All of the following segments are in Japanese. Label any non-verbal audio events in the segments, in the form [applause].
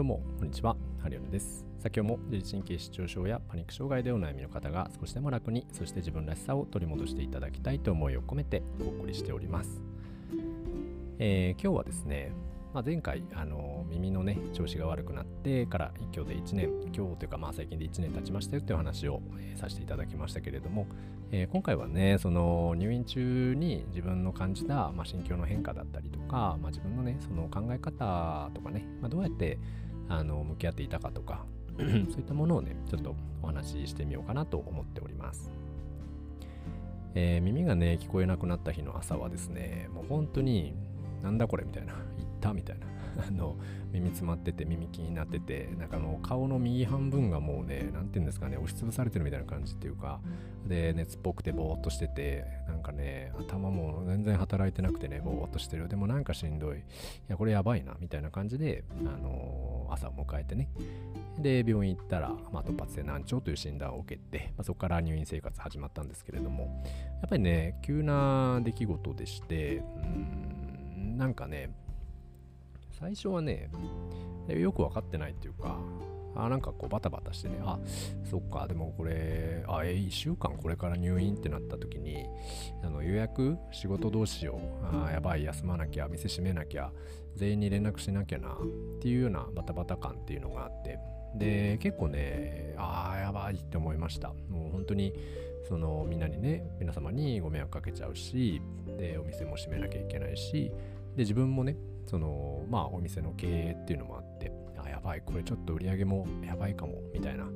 どうも、こんにちは。ハリオヌです。さあ今日も自律神経失調症やパニック障害でお悩みの方が少しでも楽に、そして自分らしさを取り戻していただきたいと思いを込めてお送りしております。えー、今日はですね、まあ、前回、あの耳のね、調子が悪くなってから今日で1年、今日というかまあ最近で1年経ちましたよっていう話を、えー、させていただきましたけれども、えー、今回はね、その入院中に自分の感じた、まあ、心境の変化だったりとか、まあ、自分のね、その考え方とかね、まあ、どうやってあの向き合っていたかとか、そういったものをね、ちょっとお話ししてみようかなと思っております。えー、耳がね、聞こえなくなった日の朝はですね、もう本当になんだこれみたいな、言ったみたいな。[laughs] あの、耳詰まってて耳気になってて、なんかあの、顔の右半分がもうね、なんていうんですかね、押しつぶされてるみたいな感じっていうか、で、熱っぽくてぼーっとしてて、なんかね、頭も全然働いてなくてね、ぼーっとしてる。でもなんかしんどい。いや、これやばいな、みたいな感じで、あのー、朝を迎えてね。で、病院行ったら、まあ、突発性難聴という診断を受けて、まあ、そこから入院生活始まったんですけれども、やっぱりね、急な出来事でして、うんなんかね、最初はね、よく分かってないっていうか、あなんかこうバタバタしてね、あ、そっか、でもこれ、あ、え、1週間これから入院ってなった時に、あの予約、仕事どうしよう、あやばい、休まなきゃ、店閉めなきゃ、全員に連絡しなきゃな、っていうようなバタバタ感っていうのがあって、で、結構ね、ああ、やばいって思いました。もう本当に、そのみんなにね、皆様にご迷惑かけちゃうし、で、お店も閉めなきゃいけないし、で、自分もね、その、まあ、お店の経営っていうのもあって、あ、やばい、これちょっと売り上げもやばいかも、みたいな。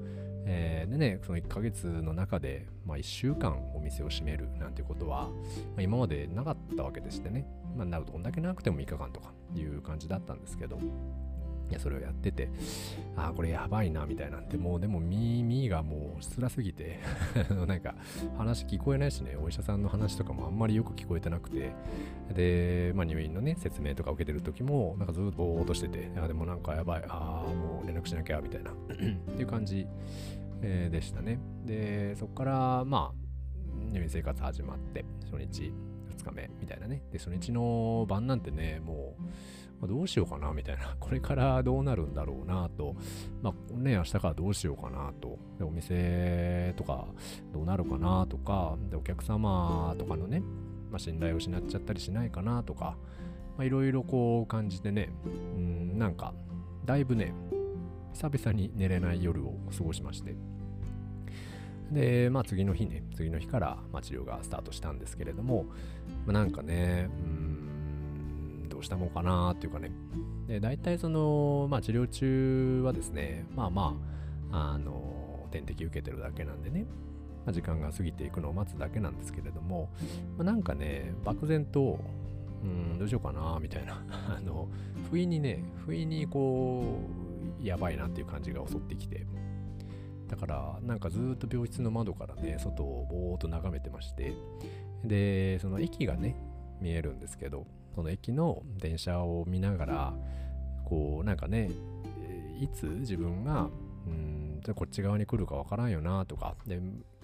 えー、でね、その1ヶ月の中で、まあ、1週間お店を閉めるなんてことは、まあ、今までなかったわけでしてね、まあ、どんだけなくても3日間とかいう感じだったんですけど、いや、それをやってて、ああ、これやばいな、みたいなんで、もうでも耳がもう辛すぎて [laughs] なんか話聞こえないしね、お医者さんの話とかもあんまりよく聞こえてなくて、で、まあ入院のね、説明とか受けてる時も、なんかずっとぼーっとしてて、あでもなんかやばい、ああ、もう連絡しなきゃ、みたいな [clears throat] っていう感じ、でしたね。で、そこから、まあ、入院生活始まって、初日、2日目みたいなね。で、初日の晩なんてね、もう、まあ、どうしようかなみたいな、[laughs] これからどうなるんだろうなと、まあね、明日からどうしようかなと、でお店とかどうなるかなとか、でお客様とかのね、まあ、信頼を失っちゃったりしないかなとか、いろいろこう感じてね、うん、なんか、だいぶね、久々に寝れない夜を過ごしまして、で、まあ次の日ね、次の日から、まあ、治療がスタートしたんですけれども、まあ、なんかね、うんしたもんかなっていうかね。で、大体その、まあ治療中はですね、まあまあ、あの、点滴受けてるだけなんでね、まあ、時間が過ぎていくのを待つだけなんですけれども、まあ、なんかね、漠然と、うん、どうしようかな、みたいな。[laughs] あの、不意にね、不意にこう、やばいなっていう感じが襲ってきて、だから、なんかずっと病室の窓からね、外をぼーっと眺めてまして、で、その駅がね、見えるんですけど、その駅の電車を見ながらこうなんかねいつ自分がうんじゃこっち側に来るかわからんよなとかで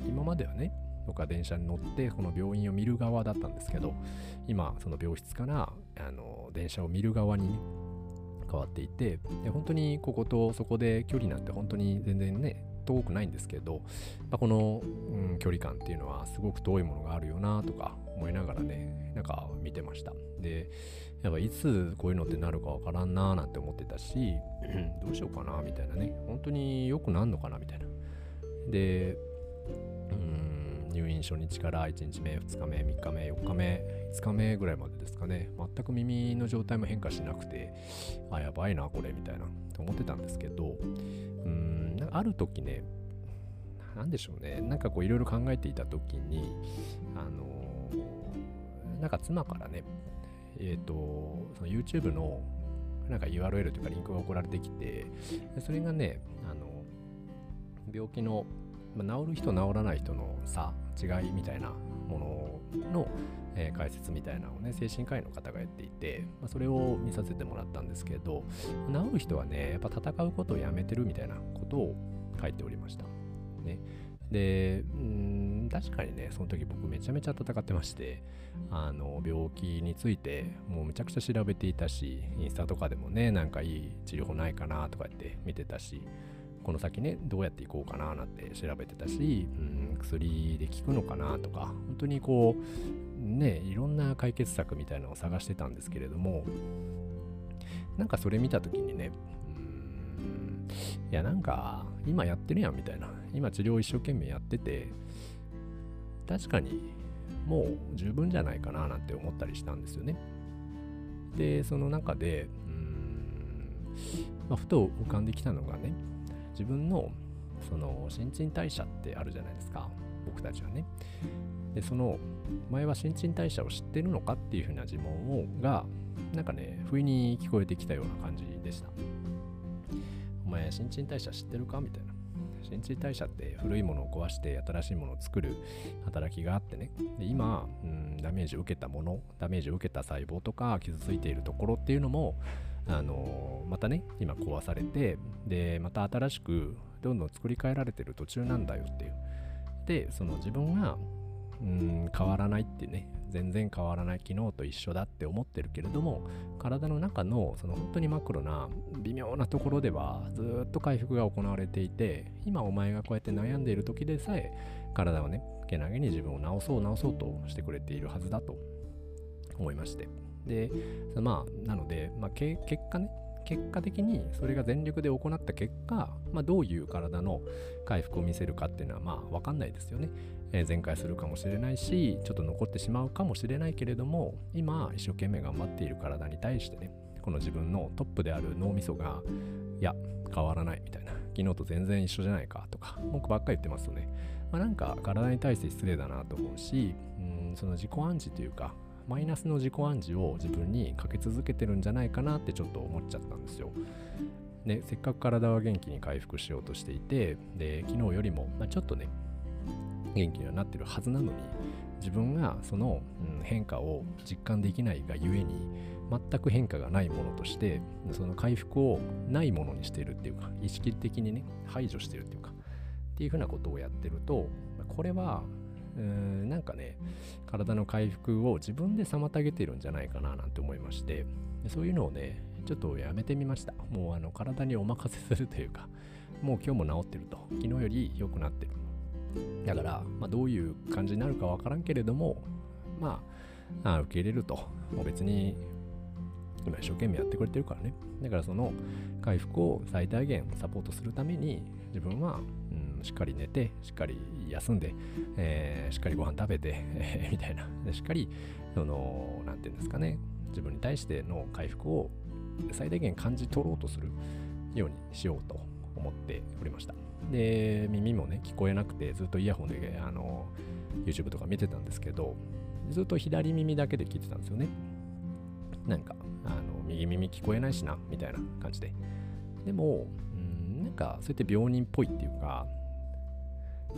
今まではね僕は電車に乗ってこの病院を見る側だったんですけど今その病室からあの電車を見る側にね変わっていてで本当にこことそこで距離なんて本当に全然ね遠くないんですけど、まあ、この、うん、距離感っていうのはすごく遠いものがあるよなとか思いながらねなんか見てました。でやっぱいつこういうのってなるかわからんなーなんて思ってたし [clears throat] どうしようかなみたいなね。本当によくなんのかなみたいな。でうん入院初日から1日目2日目3日目4日目5日目ぐらいまでですかね。全く耳の状態も変化しなくてあやばいなこれみたいな。と思ってたんですけどうんある時ね何でしょうね。なんかこういろいろ考えていた時にあのなんか妻からねえっ、ー、とその YouTube のなんか URL というかリンクが送られてきてそれがねあの病気の、まあ、治る人治らない人の差違いみたいなものの、えー、解説みたいなのをね精神科医の方がやっていて、まあ、それを見させてもらったんですけど治る人はねやっぱ戦うことをやめてるみたいなことを書いておりました。ね、で、うん、確かにね、その時僕めちゃめちゃ戦ってまして、あの、病気についてもうめちゃくちゃ調べていたし、インスタとかでもね、なんかいい治療法ないかなとかって見てたし、この先ね、どうやっていこうかななんて調べてたし、うん、薬で効くのかなとか、本当にこう、ね、いろんな解決策みたいなのを探してたんですけれども、なんかそれ見た時にね、いやなんか今やってるやんみたいな。今治療一生懸命やってて確かにもう十分じゃないかななんて思ったりしたんですよね。でその中でうん、まあ、ふと浮かんできたのがね自分のその新陳代謝ってあるじゃないですか。僕たちはね。でその前は新陳代謝を知ってるのかっていうふうな疑問をがなんかね不意に聞こえてきたような感じでした。前新陳代謝知ってるか？みたいな。新陳代謝って古いものを壊して新しいものを作る働きがあってね。で今、うん、ダメージを受けたものダメージを受けた細胞とか傷ついているところっていうのもあのまたね今壊されてでまた新しくどんどん作り変えられてる途中なんだよっていう。でその自分がうん変わらないってね。全然変わらない昨日と一緒だって思ってるけれども体の中のその本当にマクロな微妙なところではずっと回復が行われていて今お前がこうやって悩んでいる時でさえ体をねけなげに自分を治そう治そうとしてくれているはずだと思いまして。でまあなので、まあ、結果ね結果的にそれが全力で行った結果、まあ、どういう体の回復を見せるかっていうのはまあ分かんないですよね。えー、全開するかもしれないしちょっと残ってしまうかもしれないけれども今一生懸命頑張っている体に対してねこの自分のトップである脳みそがいや変わらないみたいな昨日と全然一緒じゃないかとか文句ばっかり言ってますとね、まあ、なんか体に対して失礼だなと思うしうんその自己暗示というかマイナスの自己暗示を自分にかけ続けてるんじゃないかなってちょっと思っちゃったんですよ。でせっかく体は元気に回復しようとしていてで昨日よりも、まあ、ちょっとね元気にはなってるはずなのに自分がその、うん、変化を実感できないがゆえに全く変化がないものとしてその回復をないものにしてるっていうか意識的にね排除してるっていうかっていうふうなことをやってるとこれはうんなんかね体の回復を自分で妨げてるんじゃないかななんて思いましてそういうのをねちょっとやめてみましたもうあの体にお任せするというかもう今日も治ってると昨日より良くなってるだから、まあ、どういう感じになるかわからんけれども、まあ、あ受け入れると。もう別に、今一生懸命やってくれてるからね。だからその回復を最大限サポートするために、自分は、うん、しっかり寝て、しっかり休んで、えー、しっかりご飯食べて、えー、みたいな。しっかり、その、なんていうんですかね、自分に対しての回復を最大限感じ取ろうとするようにしようと思っておりました。で、耳もね、聞こえなくて、ずっとイヤホンで、あの、YouTube とか見てたんですけど、ずっと左耳だけで聞いてたんですよね。なんか、あの、右耳聞こえないしな、みたいな感じで。でも、うん、なんか、そうやって病人っぽいっていうか、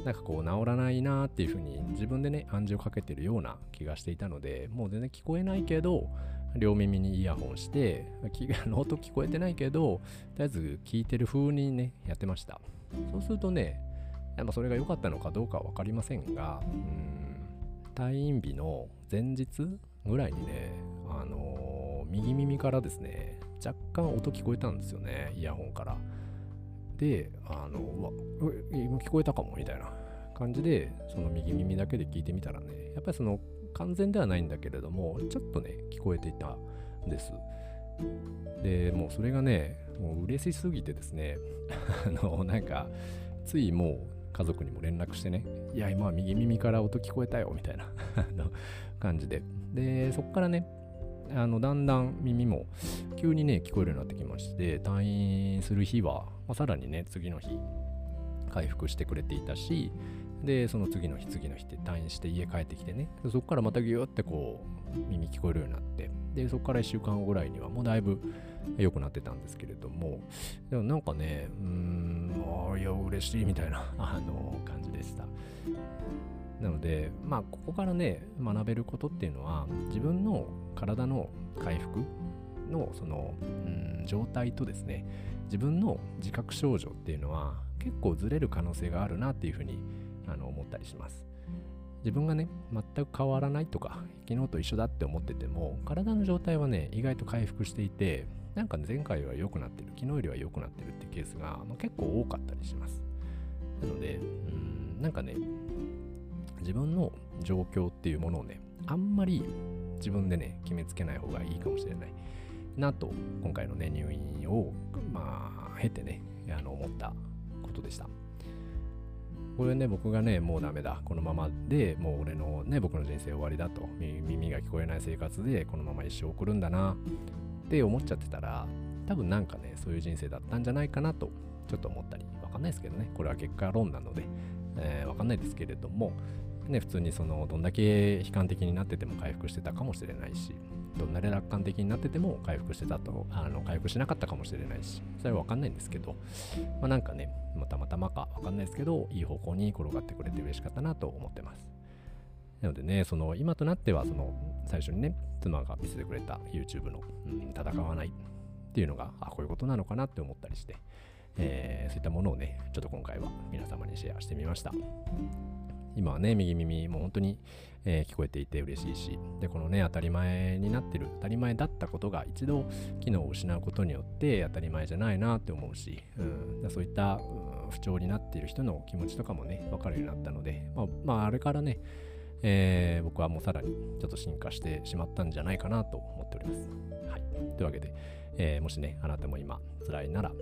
なんかこう治らないなっていうふうに自分でね暗示をかけてるような気がしていたのでもう全然聞こえないけど両耳にイヤホンして [laughs] 音聞こえてないけどとりあえず聞いてる風にねやってましたそうするとね、やっぱそれが良かったのかどうかは分かりませんが、うん、退院日の前日ぐらいにね、あのー、右耳からですね、若干音聞こえたんですよね、イヤホンから。で、あの、わ、今聞こえたかもみたいな感じで、その右耳だけで聞いてみたらね、やっぱりその完全ではないんだけれども、ちょっとね、聞こえていたんです。で、もうそれがね、もう嬉しすぎてですね、[laughs] あの、なんか、ついもう家族にも連絡してね、いや、今は右耳から音聞こえたよ、みたいな [laughs] 感じで。で、そこからね、あのだんだん耳も急にね聞こえるようになってきまして退院する日は、まあ、さらにね次の日回復してくれていたしでその次の日次の日って退院して家帰ってきてねそこからまたギューってこう耳聞こえるようになってでそこから1週間後ぐらいにはもうだいぶ良くなってたんですけれどもでもなんかねうーんああいや嬉しいみたいな [laughs] あの感じでした。なのでまあここからね学べることっていうのは自分の体の回復のそのうん状態とですね自分の自覚症状っていうのは結構ずれる可能性があるなっていうふうにあの思ったりします。自分がね全く変わらないとか昨日と一緒だって思ってても体の状態はね意外と回復していてなんか、前回は良くなってる昨日よりは良くなってるっていうケースが、まあ、結構多かったりします。なのでうんなんかね自分の状況っていうものをねあんまり自分でね決めつけない方がいいかもしれない。なと今回のね入院をまあ経てねあの思ったことでしたこれね、僕がね、もうダメだ。このままでもう俺のね、僕の人生終わりだと。耳が聞こえない生活でこのまま一生送るんだなって思っちゃってたら、多分なんかね、そういう人生だったんじゃないかなと、ちょっと思ったり、わかんないですけどね、これは結果論なので、えー、わかんないですけれども、ね、普通にその、どんだけ悲観的になってても回復してたかもしれないし、どんなに楽観的になってても回復してたと、あの回復しなかったかもしれないし、それはわかんないんですけど、まあ、なんかね、またまたまかわかんないですけど、いい方向に転がってくれて嬉しかったなと思ってます。なのでね、その今となっては、その最初にね、妻が見せてくれた YouTube の、うん、戦わないっていうのが、あ、こういうことなのかなって思ったりして、えー、そういったものをね、ちょっと今回は皆様にシェアしてみました。今はね、右耳も本当に、えー、聞こえていて嬉しいし、で、このね、当たり前になってる、当たり前だったことが一度機能を失うことによって当たり前じゃないなって思うし、うん、そういった、うん、不調になっている人の気持ちとかもね、分かるようになったので、まあ、まあ、あれからね、えー、僕はもうさらにちょっと進化してしまったんじゃないかなと思っております。はい。というわけで、えー、もしね、あなたも今辛いなら、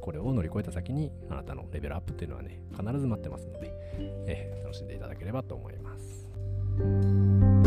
これを乗り越えた先にあなたのレベルアップっていうのはね、必ず待ってますので、えー、楽しんでいただければと思います。